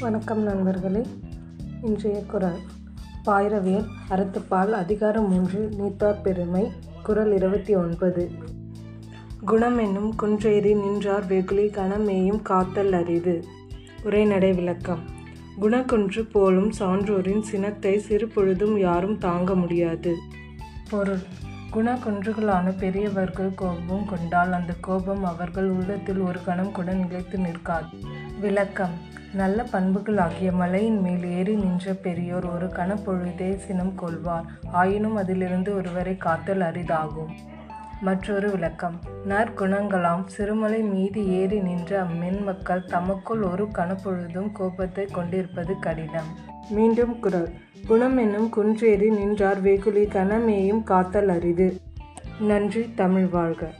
வணக்கம் நண்பர்களே. இன்றைய குரல். பாயிரவியல் அறத்துப்பால் அதிகாரம் மூன்று நீத்தார் பெருமை குரல் இருபத்தி ஒன்பது. குணம் என்னும் குன்றேறி நின்றார் வெகுளி கணமேயும் காத்தல் அரிது. உரைநடை விளக்கம். குணக்குன்று போலும் சான்றோரின் சினத்தை சிறு பொழுதும் யாரும் தாங்க முடியாது. பொருள். குணக்குன்றுகளான பெரியவர்கள் கோபம் கொண்டால் அந்த கோபம் அவர்கள் உள்ளத்தில் ஒரு கணம் கூட நிலைத்து நிற்காது. விளக்கம். நல்ல பண்புகளாகிய மலையின் மேல் ஏறி நின்ற பெரியோர் ஒரு கணப்பொழுதே சினம் கொள்வார். ஆயினும் அதிலிருந்து ஒருவரை காத்தல் அரிதாகும். மற்றொரு விளக்கம். நற்குணங்களாம் சிறுமலை மீது ஏறி நின்ற அம்மென்மக்கள் தமக்குள் ஒரு கணப்பொழுதும் கோபத்தை கொண்டிருப்பது கடினம். மீண்டும் குரல். குணம் என்னும் குன்றேறி நின்றார் வெகுளி கணமேயும் காத்தல் அரிது. நன்றி தமிழ் வாழ்க.